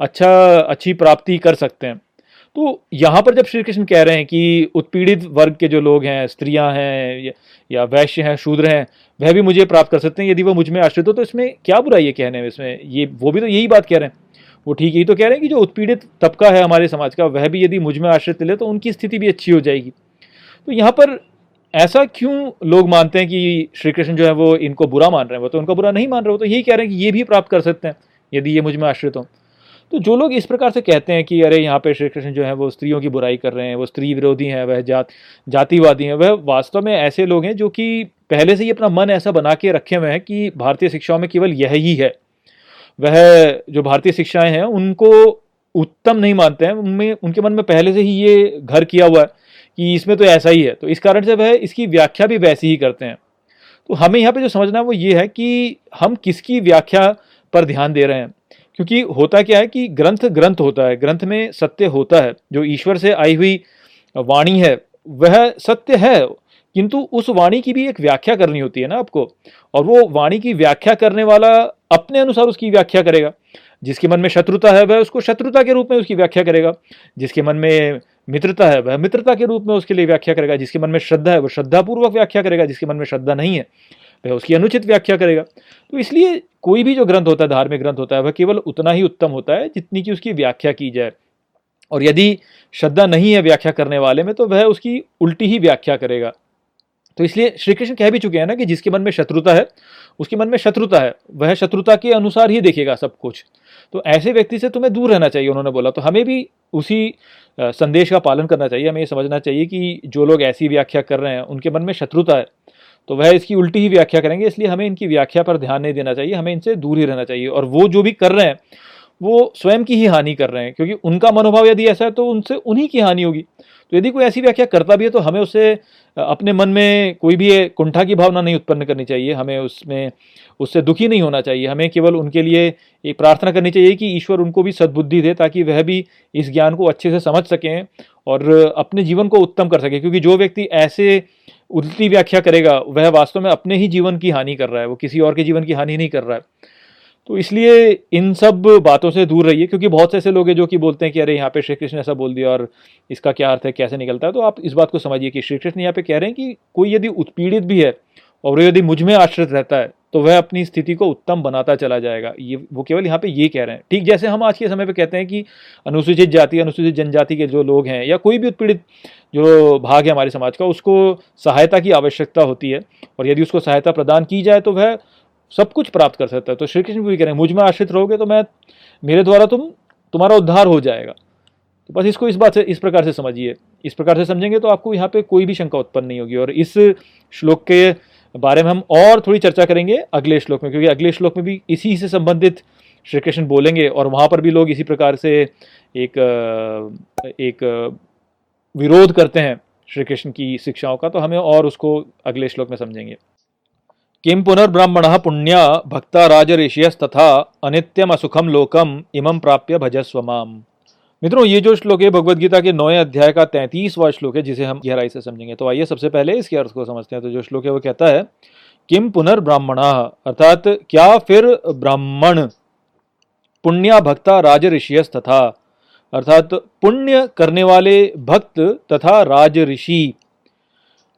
अच्छा अच्छी प्राप्ति कर सकते हैं। तो यहाँ पर जब श्री कृष्ण कह रहे हैं कि उत्पीड़ित वर्ग के जो लोग हैं, स्त्रियाँ हैं, या वैश्य हैं, शूद्र हैं, वह भी मुझे प्राप्त कर सकते हैं, यदि वो मुझमें आश्रित हो तो इसमें क्या बुराई है कहने में? इसमें ये, वो भी तो यही बात कह रहे हैं। वो ठीक यही तो कह रहे हैं कि जो उत्पीड़ित तबका है हमारे समाज का, वह भी यदि मुझमें आश्रित ले तो उनकी स्थिति भी अच्छी हो जाएगी। तो यहाँ पर ऐसा क्यों लोग मानते हैं कि श्री कृष्ण जो है वो इनको बुरा मान रहे हैं? वो तो उनका बुरा नहीं मान रहे हो तो यही कह रहे हैं कि ये भी प्राप्त कर सकते हैं, यदि ये मुझमें आश्रित हो। तो जो लोग इस प्रकार से कहते हैं कि, अरे, यहाँ पे श्री कृष्ण जो है वो स्त्रियों की बुराई कर रहे हैं, वो स्त्री विरोधी हैं, वह जात, जातिवादी हैं। वह वास्तव में ऐसे लोग हैं जो कि पहले से ही अपना मन ऐसा बना के रखे हुए हैं कि भारतीय शिक्षाओं में केवल यह ही है। वह जो भारतीय शिक्षाएँ हैं, उनको उत्तम नहीं मानते हैं। उनमें, उनके मन में पहले से ही ये घर किया हुआ है कि इसमें तो ऐसा ही है। तो इस कारण से वह इसकी व्याख्या भी वैसी ही करते हैं। तो हमें यहाँ पे जो समझना है, वो ये है कि हम किसकी व्याख्या पर ध्यान दे रहे हैं? क्योंकि होता क्या है कि ग्रंथ ग्रंथ होता है, ग्रंथ में सत्य होता है। जो ईश्वर से आई हुई वाणी है, वह सत्य है, किंतु उस वाणी की भी एक व्याख्या करनी होती है ना आपको। और वो वाणी की व्याख्या करने वाला अपने अनुसार उसकी व्याख्या करेगा। जिसके मन में शत्रुता है, वह उसको शत्रुता के रूप में उसकी व्याख्या करेगा। जिसके मन में मित्रता है, वह मित्रता के रूप में उसके लिए व्याख्या करेगा, जिसके मन में श्रद्धा है, वह श्रद्धापूर्वक व्याख्या करेगा, जिसके मन में श्रद्धा नहीं है, वह उसकी अनुचित व्याख्या करेगा। तो इसलिए कोई भी जो ग्रंथ होता है, धार्मिक ग्रंथ होता है, वह केवल उतना ही उत्तम होता है जितनी की उसकी व्याख्या की जाए। और यदि श्रद्धा नहीं है व्याख्या करने वाले में तो वह उसकी उल्टी ही व्याख्या करेगा। तो इसलिए श्री कृष्ण कह भी चुके हैं ना कि जिसके मन में शत्रुता है, उसके मन में शत्रुता है, वह शत्रुता के अनुसार ही देखेगा सब कुछ। तो ऐसे व्यक्ति से तुम्हें दूर रहना चाहिए, उन्होंने बोला। तो हमें भी उसी संदेश का पालन करना चाहिए। हमें ये समझना चाहिए कि जो लोग ऐसी व्याख्या कर रहे हैं, उनके मन में शत्रुता है तो वह इसकी उल्टी ही व्याख्या करेंगे। इसलिए हमें इनकी व्याख्या पर ध्यान नहीं देना चाहिए, हमें इनसे दूर ही रहना चाहिए। और वो जो भी कर रहे हैं वो स्वयं की ही हानि कर रहे हैं, क्योंकि उनका मनोभाव यदि ऐसा है तो उनसे उन्हीं की हानि होगी। तो यदि कोई ऐसी व्याख्या करता भी है तो हमें उससे अपने मन में कोई भी कुंठा की भावना नहीं उत्पन्न करनी चाहिए। हमें उसमें, उससे दुखी नहीं होना चाहिए। हमें केवल उनके लिए एक प्रार्थना करनी चाहिए कि ईश्वर उनको भी सद्बुद्धि दे, ताकि वह भी इस ज्ञान को अच्छे से समझ सकें और अपने जीवन को उत्तम कर सके। क्योंकि जो व्यक्ति ऐसे उल्टी व्याख्या करेगा, वह वास्तव में अपने ही जीवन की हानि कर रहा है। वो किसी और के जीवन की हानि नहीं कर रहा है। तो इसलिए इन सब बातों से दूर रहिए, क्योंकि बहुत से ऐसे लोग हैं जो कि बोलते हैं कि, अरे, यहाँ पे श्री कृष्ण ऐसा बोल दिया और इसका क्या अर्थ है, कैसे निकलता है? तो आप इस बात को समझिए कि श्री कृष्ण यहाँ पे कह रहे हैं कि कोई यदि उत्पीड़ित भी है और वो यदि मुझमें आश्रित रहता है तो वह अपनी स्थिति को उत्तम बनाता चला जाएगा। ये, वो केवल यहाँ पे ये कह रहे हैं। ठीक जैसे हम आज के समय पे कहते हैं कि अनुसूचित जाति, अनुसूचित जनजाति के जो लोग हैं या कोई भी उत्पीड़ित जो भाग है हमारे समाज का, उसको सहायता की आवश्यकता होती है और यदि उसको सहायता प्रदान की जाए तो वह सब कुछ प्राप्त कर सकता है। तो श्री कृष्ण भी कह रहे हैं मुझमें आश्रित रहोगे तो मैं, मेरे द्वारा तुम, तुम्हारा उद्धार हो जाएगा। तो बस इसको इस बात से, इस प्रकार से समझिए। इस प्रकार से समझेंगे तो आपको यहाँ पे कोई भी शंका उत्पन्न नहीं होगी। और इस श्लोक के बारे में हम और थोड़ी चर्चा करेंगे अगले श्लोक में, क्योंकि अगले श्लोक में भी इसी से संबंधित श्री कृष्ण बोलेंगे और वहाँ पर भी लोग इसी प्रकार से एक एक विरोध करते हैं श्री कृष्ण की शिक्षाओं का। तो हमें और उसको अगले श्लोक में समझेंगे। किम पुनर्ब्राह्मण पुण्य भक्ता राज तथा अनित्यम असुखम लोकम इमं प्राप्य भजस्व माम। मित्रों, ये जो श्लोक है भगवत गीता के नौवे अध्याय का तैंतीसवा श्लोक है, जिसे हम गहराई से समझेंगे। तो आइए सबसे पहले इसके अर्थ को समझते हैं। तो जो श्लोक है, वो कहता है किम पुनर्ब्राह्मण, अर्थात क्या फिर ब्राह्मण पुण्य भक्ता राज ऋषियस तथा, अर्थात पुण्य करने वाले भक्त तथा राज ऋषि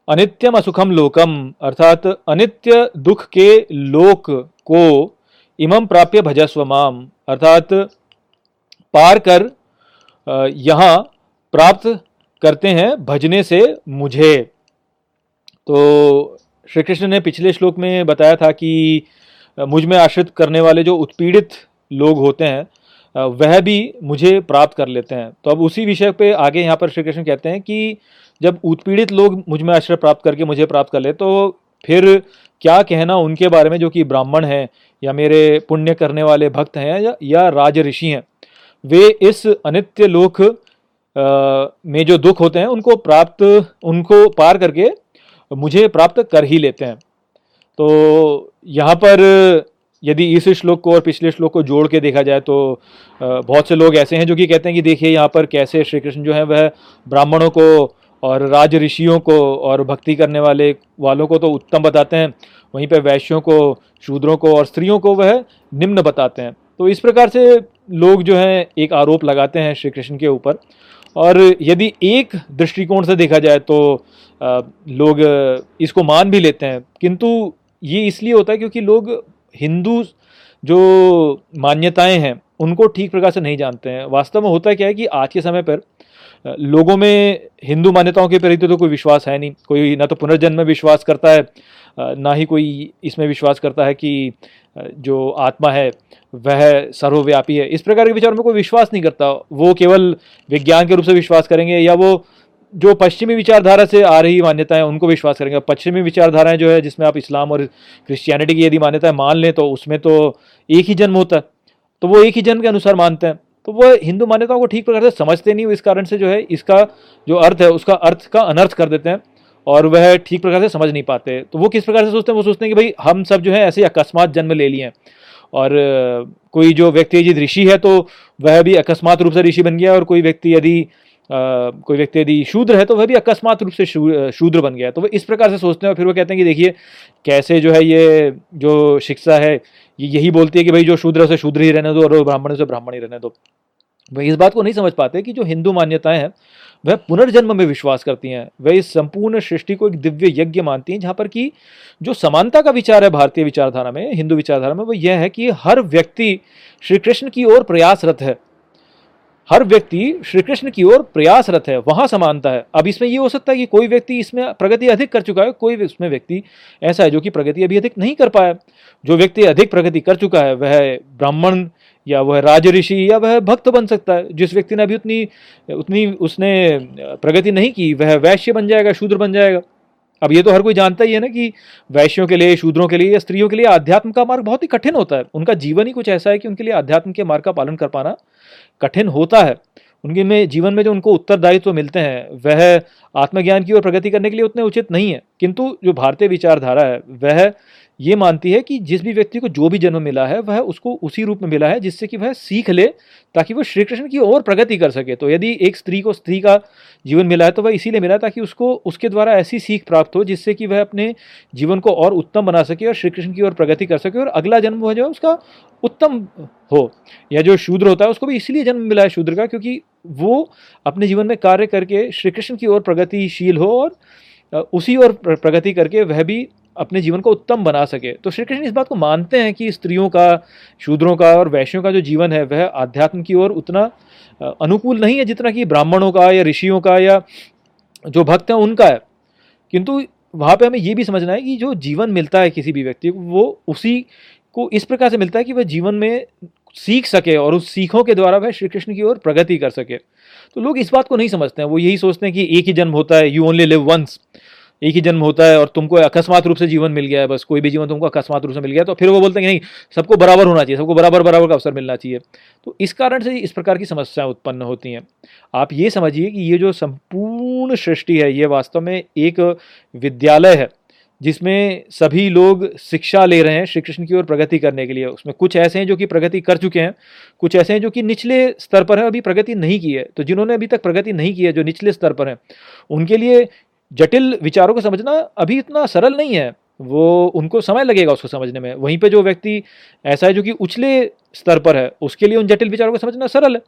अनित्यम असुखम लोकम, अर्थात अनित्य दुख के लोक को इमम प्राप्य भजस्व माम। अर्थात पार कर यहाँ प्राप्त करते हैं भजने से मुझे। तो श्री कृष्ण ने पिछले श्लोक में बताया था कि मुझमें आश्रित करने वाले जो उत्पीड़ित लोग होते हैं वह भी मुझे प्राप्त कर लेते हैं। तो अब उसी विषय पे आगे यहाँ पर श्री कृष्ण कहते हैं कि जब उत्पीड़ित लोग मुझमें आश्रय प्राप्त करके मुझे प्राप्त कर ले तो फिर क्या कहना उनके बारे में जो कि ब्राह्मण हैं या मेरे पुण्य करने वाले भक्त हैं या, या राज ऋषि हैं? वे इस अनित्य लोक में जो दुख होते हैं उनको प्राप्त उनको पार करके मुझे प्राप्त कर ही लेते हैं। तो यहाँ पर यदि इस श्लोक को और पिछले श्लोक को जोड़ के देखा जाए तो बहुत से लोग ऐसे हैं जो कि कहते हैं कि देखिए यहाँ पर कैसे श्री कृष्ण जो है वह ब्राह्मणों को और राज ऋषियों को और भक्ति करने वाले वालों को तो उत्तम बताते हैं। वहीं पर वैश्यों को, शूद्रों को और स्त्रियों को वह निम्न बताते हैं। तो इस प्रकार से लोग जो हैं एक आरोप लगाते हैं श्री कृष्ण के ऊपर। और यदि एक दृष्टिकोण से देखा जाए तो लोग इसको मान भी लेते हैं। किंतु ये इसलिए होता है क्योंकि लोग हिंदू जो मान्यताएँ हैं, उनको ठीक प्रकार से नहीं जानते हैं। वास्तव में होता क्या है कि आज के समय पर, लोगों में हिंदू मान्यताओं के प्रति तो कोई विश्वास है नहीं। कोई ना तो पुनर्जन्म में विश्वास करता है, ना ही कोई इसमें विश्वास करता है कि, जो आत्मा है, वह सर्वव्यापी है। इस प्रकार के विचार में कोई विश्वास नहीं करता। वो केवल विज्ञान के रूप से विश्वास करेंगे या वो जो पश्चिमी विचारधारा से आ रही मान्यताएँ, उनको विश्वास करेंगे। पश्चिमी विचारधाराएँ जो है, जिसमें आप इस्लाम और क्रिश्चियनिटी की यदि मान्यताएँ मान लें तो उसमें तो एक ही जन्म होता है। तो वो एक ही जन्म के अनुसार मानते हैं। तो वह हिंदू मान्यताओं को ठीक प्रकार से समझते नहीं, इस कारण से जो है, इसका जो अर्थ है, उसका अर्थ का अनर्थ कर देते हैं और वह ठीक प्रकार से समझ नहीं पाते। तो वो किस प्रकार से सोचते हैं? वो सोचते हैं कि भाई, हम सब जो है, ऐसे अकस्मात जन्म ले लिए हैं। और कोई जो व्यक्ति यदि ऋषि है तो वह भी अकस्मात रूप से ऋषि बन गया और कोई व्यक्ति यदि कोई व्यक्ति यदि शूद्र है तो वह भी अकस्मात रूप से शूद्र बन गया। तो वह इस प्रकार से सोचते हैं और फिर वो कहते हैं कि देखिए, कैसे जो है ये, जो शिक्षा है, ये यही बोलती है कि भाई जो शूद्र है उसे शूद्र ही रहने दो और ब्राह्मण से ब्राह्मण ही रहने दो। वह इस बात को नहीं समझ पाते कि जो हिंदू मान्यताएँ हैं, वह पुनर्जन्म में विश्वास करती हैं। वह इस संपूर्ण सृष्टि को एक दिव्य यज्ञ मानती हैं, जहाँ पर कि जो समानता का विचार है भारतीय विचारधारा में, हिंदू विचारधारा में, वह यह है कि हर व्यक्ति श्री कृष्ण की ओर प्रयासरत है। हर व्यक्ति श्री कृष्ण की ओर प्रयासरत है, वहाँ समानता है। अब इसमें यह हो सकता है कि कोई व्यक्ति इसमें प्रगति अधिक कर चुका है, कोई उसमें व्यक्ति ऐसा है जो कि प्रगति अभी अधिक नहीं कर पाया। जो व्यक्ति अधिक प्रगति कर चुका है, वह ब्राह्मण या वह राज ऋषि या वह भक्त बन सकता है। जिस व्यक्ति ने अभी उतनी उतनी उसने प्रगति नहीं की, वह वैश्य बन जाएगा, शूद्र बन जाएगा। अब ये तो हर कोई जानता ही है ना कि वैश्यों के लिए, शूद्रों के लिए या स्त्रियों के लिए अध्यात्म का मार्ग बहुत ही कठिन होता है। उनका जीवन ही कुछ ऐसा है कि उनके लिए अध्यात्म के मार्ग का पालन कर पाना कठिन होता है। उनके में, जीवन में जो उनको उत्तरदायित्व मिलते हैं, वह आत्मज्ञान की ओर प्रगति करने के लिए उतने उचित नहीं है। किंतु जो भारतीय विचारधारा है, वह ये मानती है कि जिस भी व्यक्ति को जो भी जन्म मिला है, वह उसको उसी रूप में मिला है जिससे कि वह सीख ले ताकि वह श्री कृष्ण की और प्रगति कर सके। तो यदि एक स्त्री को स्त्री का जीवन मिला है तो वह इसीलिए मिला है ताकि उसको, उसके द्वारा ऐसी सीख प्राप्त हो जिससे कि वह अपने जीवन को और उत्तम बना सके और श्री कृष्ण की ओर प्रगति कर सके और अगला जन्म वह जो है, उसका उत्तम हो। या जो शूद्र होता है, उसको भी इसलिए जन्म मिला है शूद्र का क्योंकि वो अपने जीवन में कार्य करके श्री कृष्ण की ओर प्रगतिशील हो और उसी ओर प्रगति करके वह भी अपने जीवन को उत्तम बना सके। तो श्री कृष्ण इस बात को मानते हैं कि स्त्रियों का, शूद्रों का और वैश्यों का जो जीवन है, वह आध्यात्म की ओर उतना अनुकूल नहीं है जितना कि ब्राह्मणों का या ऋषियों का या जो भक्त हैं उनका है। किंतु वहाँ पे हमें ये भी समझना है कि जो जीवन मिलता है किसी भी व्यक्ति को, वो उसी को इस प्रकार से मिलता है कि वह जीवन में सीख सके और उस सीखों के द्वारा वह श्री कृष्ण की ओर प्रगति कर सके। तो लोग इस बात को नहीं समझते हैं। वो यही सोचते हैं कि एक ही जन्म होता है यू ओनली लिव वंस एक ही जन्म होता है और तुमको अकस्मात रूप से जीवन मिल गया है, बस कोई भी जीवन तुमको अकस्मात रूप से मिल गया तो फिर वो बोलते हैं कि नहीं, सबको बराबर होना चाहिए, सबको बराबर बराबर का अवसर मिलना चाहिए। तो इस कारण से इस प्रकार की समस्याएँ उत्पन्न होती हैं। आप ये समझिए कि ये जो संपूर्ण सृष्टि है, ये वास्तव में एक विद्यालय है, जिसमें सभी लोग शिक्षा ले रहे हैं श्री कृष्ण की ओर प्रगति करने के लिए। उसमें कुछ ऐसे हैं जो कि प्रगति कर चुके हैं, कुछ ऐसे हैं जो कि निचले स्तर पर हैं, अभी प्रगति नहीं की है। तो जिन्होंने अभी तक प्रगति नहीं की है, जो निचले स्तर पर हैं, उनके लिए जटिल विचारों को समझना अभी इतना सरल नहीं है। वो, उनको समय लगेगा उसको समझने में। वहीं पे जो व्यक्ति ऐसा है जो कि उछले स्तर पर है, उसके लिए उन जटिल विचारों को समझना सरल है।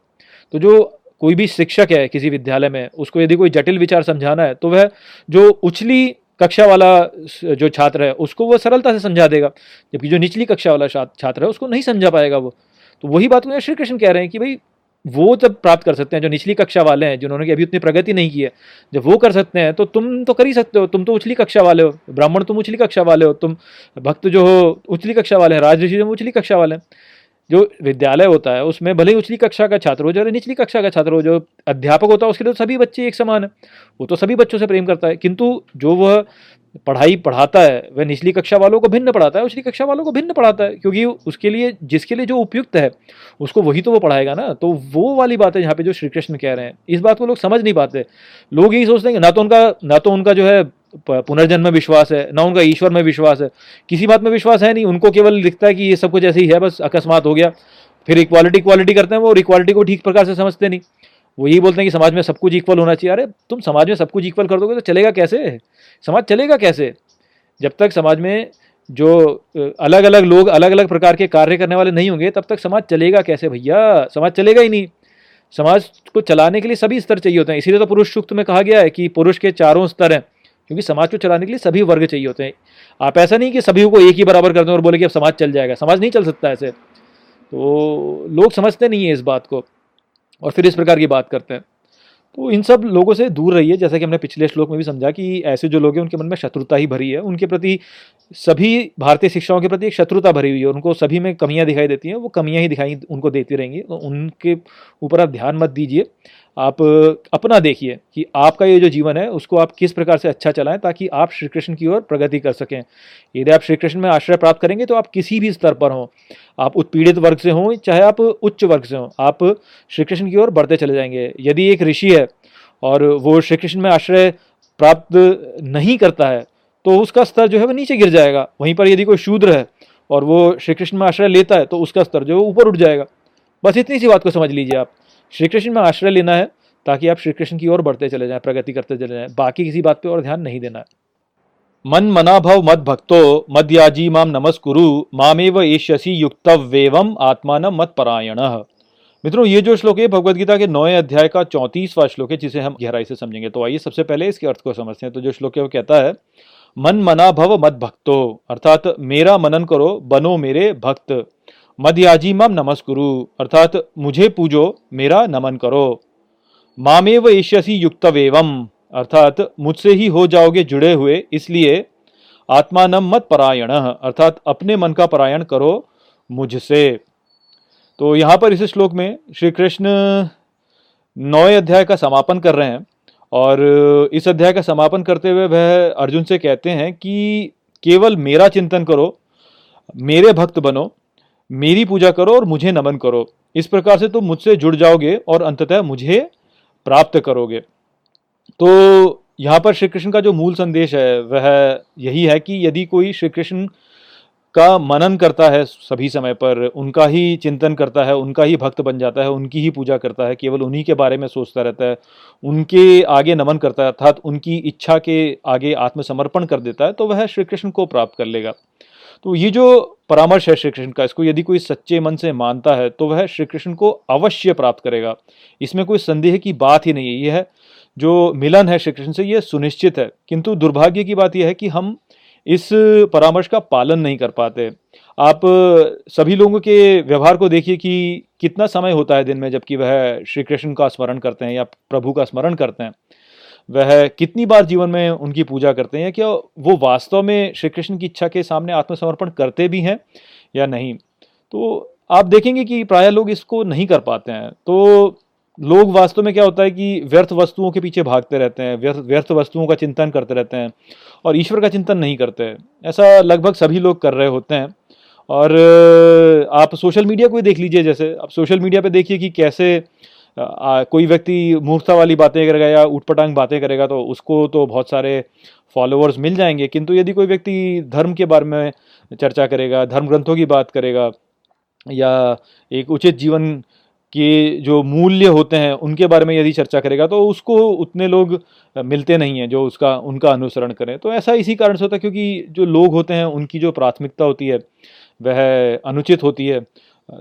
तो जो कोई भी शिक्षक है किसी विद्यालय में, उसको यदि कोई जटिल विचार समझाना है तो वह जो उछली कक्षा वाला जो छात्र है, उसको वो सरलता से समझा देगा। जबकि जो निचली कक्षा वाला छात्र है, उसको नहीं समझा पाएगा वो। तो वही बात को श्री कृष्ण कह रहे हैं कि भाई वो जब प्राप्त कर सकते हैं, जो निचली कक्षा वाले हैं, जिन्होंने अभी उतनी प्रगति नहीं की है, जब वो कर सकते हैं तो तुम तो कर ही सकते हो, तुम तो उछली कक्षा वाले हो, ब्राह्मण तुम उछली कक्षा वाले हो, तुम भक्त जो हो, उछली कक्षा वाले हैं राज ऋषि जो उछली कक्षा वाले हैं। जो विद्यालय होता है, उसमें भले ही उछली कक्षा का छात्र हो जो निचली कक्षा का छात्र हो जो अध्यापक होता है, उसके लिए तो सभी बच्चे एक समान है। वो तो सभी बच्चों से प्रेम करता है, किंतु जो वह पढ़ाई पढ़ाता है, वह निचली कक्षा वालों को भिन्न पढ़ाता है उचली कक्षा वालों को भिन्न पढ़ाता है, क्योंकि उसके लिए, जिसके लिए जो उपयुक्त है, उसको वही तो वो पढ़ाएगा ना। तो वो वाली बात है यहाँ पे जो श्री कृष्ण कह रहे हैं, इस बात को लोग समझ नहीं पाते। लोग यही सोचते हैं ना तो उनका, ना तो उनका जो है पुनर्जन्म में विश्वास है, ना उनका ईश्वर में विश्वास है। किसी बात में विश्वास है नहीं, उनको केवल लिखता है कि ये सब कुछ ऐसे ही है, बस अकस्मात हो गया। फिर इक्वालिटी इक्वालिटी करते हैं, वो इक्वालिटी को ठीक प्रकार से समझते नहीं। वो यही बोलते हैं कि समाज में सब कुछ इक्वल होना चाहिए। अरे, तुम समाज में सब कुछ इक्वल कर दोगे तो चलेगा कैसे? समाज चलेगा कैसे? जब तक समाज में जो अलग अलग लोग अलग अलग प्रकार के कार्य करने वाले नहीं होंगे, तब तक समाज चलेगा कैसे भैया? समाज चलेगा ही नहीं। समाज को चलाने के लिए सभी स्तर चाहिए होते हैं। इसीलिए तो पुरुष सूक्त में कहा गया है कि पुरुष के चारों स्तर हैं, क्योंकि समाज को चलाने के लिए सभी वर्ग चाहिए होते हैं। आप ऐसा नहीं कि सभी को एक ही बराबर कर दें और बोले कि अब समाज चल जाएगा। समाज नहीं चल सकता ऐसे। तो लोग समझते नहीं है इस बात को। और फिर इस प्रकार की बात करते हैं। तो इन सब लोगों से दूर रहिए, जैसा कि हमने पिछले श्लोक में भी समझा कि ऐसे जो लोग हैं, उनके मन में शत्रुता ही भरी है, उनके प्रति सभी भारतीय शिक्षाओं के प्रति एक शत्रुता भरी हुई है। उनको सभी में कमियाँ दिखाई देती हैं, वो कमियाँ ही दिखाई उनको देती रहेंगी। तो उनके ऊपर आप ध्यान मत दीजिए। आप अपना देखिए कि आपका ये जो जीवन है, उसको आप किस प्रकार से अच्छा चलाएँ ताकि आप श्री कृष्ण की ओर प्रगति कर सकें। यदि आप श्री कृष्ण में आश्रय प्राप्त करेंगे तो आप किसी भी स्तर पर हों। आप उत्पीड़ित वर्ग से हों, चाहे आप उच्च वर्ग से हों, आप श्री कृष्ण की ओर बढ़ते चले जाएँगे। यदि एक ऋषि है और वो श्री कृष्ण में आश्रय प्राप्त नहीं करता है तो उसका स्तर जो है वो नीचे गिर जाएगा। वहीं पर यदि कोई शूद्र है और वो श्री कृष्ण में आश्रय लेता है तो उसका स्तर जो है ऊपर उठ जाएगा। बस इतनी सी बात को समझ लीजिए आप। श्री कृष्ण में आश्रय लेना है ताकि आप श्री कृष्ण की ओर बढ़ते चले जाएँ, प्रगति करते चले जाएँ। बाकी किसी बात पे और ध्यान नहीं देना है। मन मना भव मद भक्तो मद्याजी माम नमस्कुरु, मामेव एष्यसी युक्तवेवम आत्मान मत परायण। मित्रों, ये जो श्लोक है भगवदगीता के नौवे अध्याय का चौंतीसवा श्लोक है, जिसे हम गहराई से समझेंगे। तो आइए सबसे पहले इसके अर्थ को समझते हैं। तो जो श्लोक है, वो कहता है मन मना भव मद भक्तो। अर्थात, मेरा मनन करो, बनो मेरे भक्त। मदयाजी, मम नमस्कुरु। अर्थात, मुझे पूजो, मेरा नमन करो। मामेव एष्यसी युक्तवेवम। अर्थात, मुझसे ही हो जाओगे जुड़े हुए, इसलिए आत्मानम मत परायण। अर्थात, अपने मन का परायण करो मुझसे। तो यहाँ पर इस श्लोक में श्री कृष्ण नौवे अध्याय का समापन कर रहे हैं। और इस अध्याय का समापन करते हुए वह अर्जुन से कहते हैं कि केवल मेरा चिंतन करो, मेरे भक्त बनो, मेरी पूजा करो और मुझे नमन करो। इस प्रकार से तुम मुझसे जुड़ जाओगे और अंततः मुझे प्राप्त करोगे। तो यहाँ पर श्री कृष्ण का जो मूल संदेश है, वह यही है कि यदि कोई श्री कृष्ण का मनन करता है सभी समय पर, उनका ही चिंतन करता है, उनका ही भक्त बन जाता है, उनकी ही पूजा करता है, केवल उन्हीं के बारे में सोचता रहता है, उनके आगे नमन करता है, अर्थात उनकी इच्छा के आगे आत्मसमर्पण कर देता है तो वह श्री कृष्ण को प्राप्त कर लेगा। तो ये जो परामर्श है श्री कृष्ण का, इसको यदि कोई सच्चे मन से मानता है तो वह श्री कृष्ण को अवश्य प्राप्त करेगा। इसमें कोई संदेह की बात ही नहीं है यह जो मिलन है श्री कृष्ण से यह सुनिश्चित है। किंतु दुर्भाग्य की बात यह है कि हम इस परामर्श का पालन नहीं कर पाते। आप सभी लोगों के व्यवहार को देखिए कि कितना समय होता है दिन में जबकि वह श्री कृष्ण का स्मरण करते हैं या प्रभु का स्मरण करते हैं। वह कितनी बार जीवन में उनकी पूजा करते हैं क्या वो वास्तव में श्री कृष्ण की इच्छा के सामने आत्मसमर्पण करते भी हैं या नहीं? तो आप देखेंगे कि प्राय लोग इसको नहीं कर पाते हैं। तो लोग वास्तव में क्या होता है कि व्यर्थ वस्तुओं के पीछे भागते रहते हैं व्यर्थ व्यर्थ वस्तुओं का चिंतन करते रहते हैं और ईश्वर का चिंतन नहीं करते ऐसा लगभग सभी लोग कर रहे होते हैं। और आप सोशल मीडिया को ही देख लीजिए जैसे। आप सोशल मीडिया पे देखिए कि कैसे आ, कोई व्यक्ति मूर्खता वाली बातें करेगा या उठपटांग बातें करेगा तो उसको तो बहुत सारे फॉलोअर्स मिल जाएँगे। किंतु यदि कोई व्यक्ति धर्म के बारे में चर्चा करेगा धर्म ग्रंथों की बात करेगा या एक उचित जीवन के जो मूल्य होते हैं, उनके बारे में यदि चर्चा करेगा तो उसको उतने लोग मिलते नहीं हैं जो उसका, उनका अनुसरण करें। तो ऐसा इसी कारण से होता है, क्योंकि जो लोग होते हैं, उनकी जो प्राथमिकता होती है, वह अनुचित होती है।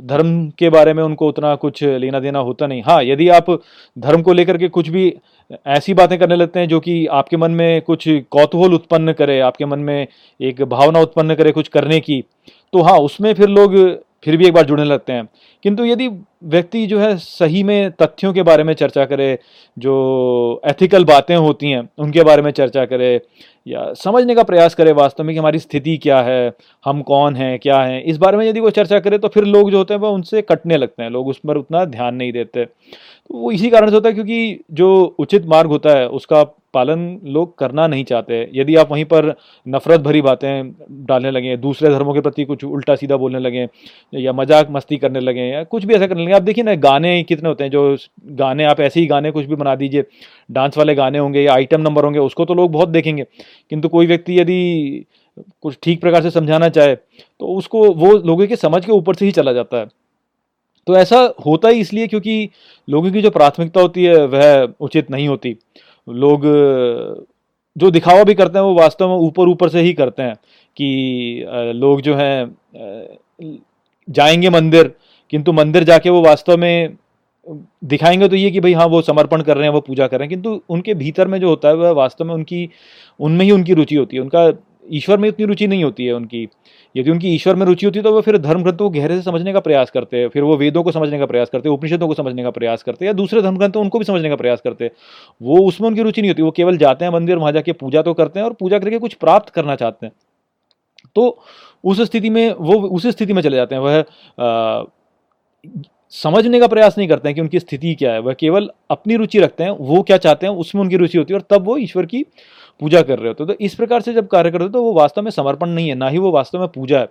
धर्म के बारे में उनको उतना कुछ लेना देना होता नहीं। हाँ यदि आप धर्म को लेकर के कुछ भी ऐसी बातें करने लगते हैं, जो कि आपके मन में कुछ कौतूहल उत्पन्न करे, आपके मन में एक भावना उत्पन्न करे कुछ करने की तो हाँ उसमें फिर लोग फिर भी एक बार जुड़ने लगते हैं। किंतु यदि व्यक्ति जो है सही में तथ्यों के बारे में चर्चा करे, जो एथिकल बातें होती हैं, उनके बारे में चर्चा करे, या समझने का प्रयास करे वास्तव में कि हमारी स्थिति क्या है, हम कौन हैं, क्या हैं, इस बारे में यदि वो चर्चा करे तो फिर लोग जो होते हैं वो उनसे कटने लगते हैं, लोग उस पर उतना ध्यान नहीं देते। तो वो इसी कारण से होता है क्योंकि जो उचित मार्ग होता है, उसका पालन लोग करना नहीं चाहते। यदि आप वहीं पर नफरत भरी बातें डालने लगे, दूसरे धर्मों के प्रति कुछ उल्टा सीधा बोलने लगे, या मज़ाक मस्ती करने लगे, या कुछ भी ऐसा करने लगे, आप देखिए ना, गाने कितने होते हैं, जो गाने, आप ऐसे ही गाने कुछ भी बना दीजिए, डांस वाले गाने होंगे या आइटम नंबर होंगे, उसको तो लोग बहुत देखेंगे। किंतु कोई व्यक्ति यदि कुछ ठीक प्रकार से समझाना चाहे तो उसको वो लोगों के समझ के ऊपर से ही चला जाता है। तो ऐसा होता ही इसलिए क्योंकि लोगों की जो प्राथमिकता होती है, वह उचित नहीं होती। लोग, जो दिखावा भी करते हैं, वो वास्तव में ऊपर ऊपर से ही करते हैं कि लोग जो हैं जाएँगे मंदिर, किंतु मंदिर जाके वो वास्तव में दिखाएँगे तो ये कि भाई हाँ वो समर्पण कर रहे हैं, वो पूजा कर रहे हैं। किंतु उनके भीतर में जो होता है, वह वास्तव में उनकी, उनमें ही उनकी रुचि होती है। उनका ईश्वर में उतनी रुचि नहीं होती है उनकी। यदि उनकी ईश्वर में रुचि होती तो वो फिर धर्म ग्रंथों को गहरे से समझने का प्रयास करते हैं, फिर वो वेदों को समझने का प्रयास करते उपनिषदों को समझने का प्रयास करते या दूसरे धर्म ग्रंथों उनको भी समझने का प्रयास करते वो उसमें उनकी रुचि नहीं होती, वो केवल जाते हैं मंदिर, वहाँ जाके पूजा तो करते हैं और पूजा करके कुछ प्राप्त करना चाहते हैं। तो उस स्थिति में, वो उस स्थिति में चले जाते हैं, वह समझने का प्रयास नहीं करते हैं कि उनकी स्थिति क्या है, वह केवल अपनी रुचि रखते हैं, वो क्या चाहते हैं, उसमें उनकी रुचि होती है और तब वो ईश्वर की पूजा कर रहे होते तो इस प्रकार से जब कार्य करते तो वो वास्तव में समर्पण नहीं है, ना ही वो वास्तव में पूजा है।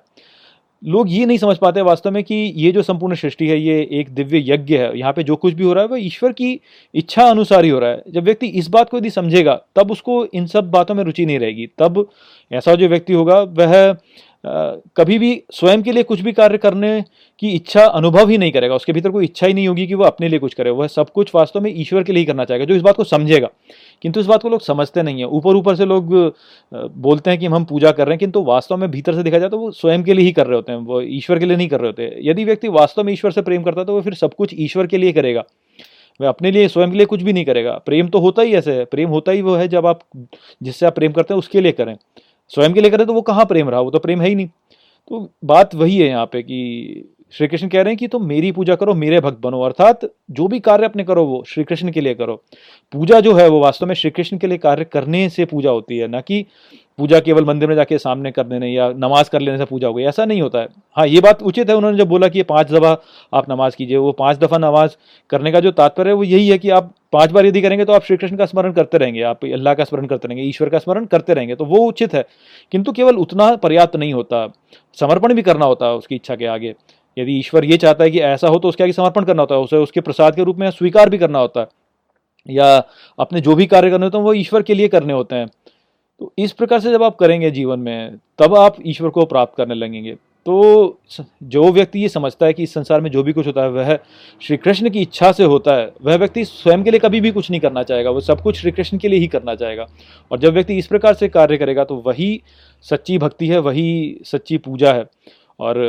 लोग ये नहीं समझ पाते वास्तव में कि ये जो संपूर्ण सृष्टि है, ये एक दिव्य यज्ञ है। यहाँ पे जो कुछ भी हो रहा है, वो ईश्वर की इच्छा अनुसार ही हो रहा है। जब व्यक्ति इस बात को यदि समझेगा, तब उसको इन सब बातों में रुचि नहीं रहेगी। तब ऐसा जो व्यक्ति होगा, वह कभी भी स्वयं के लिए कुछ भी कार्य करने की इच्छा अनुभव ही नहीं करेगा। उसके भीतर कोई इच्छा ही नहीं होगी कि वो अपने लिए कुछ करे। वह सब कुछ वास्तव में ईश्वर के लिए ही करना चाहेगा, जो इस बात को समझेगा। किंतु इस बात को लोग समझते नहीं है। ऊपर ऊपर से लोग बोलते हैं कि हम पूजा कर रहे हैं, किंतु वास्तव में भीतर से देखा जाए तो वो स्वयं के लिए ही कर रहे होते हैं। वो ईश्वर के लिए नहीं कर रहे होते। यदि व्यक्ति वास्तव में ईश्वर से प्रेम करता है तो वो फिर सब कुछ ईश्वर के लिए करेगा। वह अपने लिए, स्वयं के लिए कुछ भी नहीं करेगा। प्रेम तो होता ही ऐसे है। प्रेम होता ही वो है जब आप, जिससे आप प्रेम करते हैं, उसके लिए करें। स्वयं के लिए करें तो वो कहाँ प्रेम रहा? वो तो प्रेम है ही नहीं। तो बात वही है यहाँ पे कि श्री कृष्ण कह रहे हैं कि तुम तो मेरी पूजा करो, मेरे भक्त बनो, अर्थात जो भी कार्य अपने करो वो श्री कृष्ण के लिए करो। पूजा जो है वो वास्तव में श्री कृष्ण के लिए कार्य करने से पूजा होती है, ना कि पूजा केवल मंदिर में जाके सामने कर देने या नमाज़ कर लेने से पूजा हो गई, ऐसा नहीं होता है। हाँ ये बात उचित है, उन्होंने जब बोला कि पाँच दफ़ा आप नमाज़ कीजिए, वो पाँच दफ़ा नमाज़ करने का जो तात्पर्य है, वो यही है कि आप पाँच बार यदि करेंगे तो आप श्री कृष्ण का स्मरण करते रहेंगे, आप अल्लाह का स्मरण करते रहेंगे, ईश्वर का स्मरण करते रहेंगे तो वो उचित है। किंतु केवल उतना पर्याप्त नहीं होता, समर्पण भी करना होता है उसकी इच्छा के आगे। यदि ईश्वर ये चाहता है कि ऐसा हो तो उसके आगे समर्पण करना होता है, उसे उसके प्रसाद के रूप में स्वीकार भी करना होता है, या अपने जो भी कार्य करने होते हैं, वो ईश्वर के लिए करने होते हैं। तो इस प्रकार से जब आप करेंगे जीवन में, तब आप ईश्वर को प्राप्त करने लगेंगे। तो जो व्यक्ति ये समझता है कि इस संसार में जो भी कुछ होता है, वह श्री कृष्ण की इच्छा से होता है। वह व्यक्ति स्वयं के लिए कभी भी कुछ नहीं करना चाहेगा, वो सब कुछ श्री कृष्ण के लिए ही करना चाहेगा। और जब व्यक्ति इस प्रकार से कार्य करेगा तो वही सच्ची भक्ति है, वही सच्ची पूजा है। और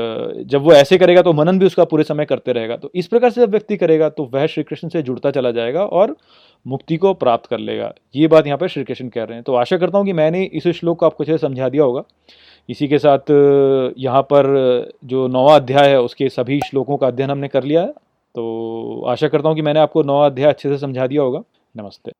जब वो ऐसे करेगा तो मनन भी उसका पूरे समय करते रहेगा। तो इस प्रकार से जब व्यक्ति करेगा तो वह श्री कृष्ण से जुड़ता चला जाएगा और मुक्ति को प्राप्त कर लेगा। ये बात यहाँ पर श्री कृष्ण कह रहे हैं। तो आशा करता हूँ कि मैंने इस श्लोक को आपको अच्छे से समझा दिया होगा। इसी के साथ यहाँ पर जो नवा अध्याय है उसके सभी श्लोकों का अध्ययन हमने कर लिया है। तो आशा करता हूँ कि मैंने आपको नवा अध्याय अच्छे से समझा दिया होगा। नमस्ते।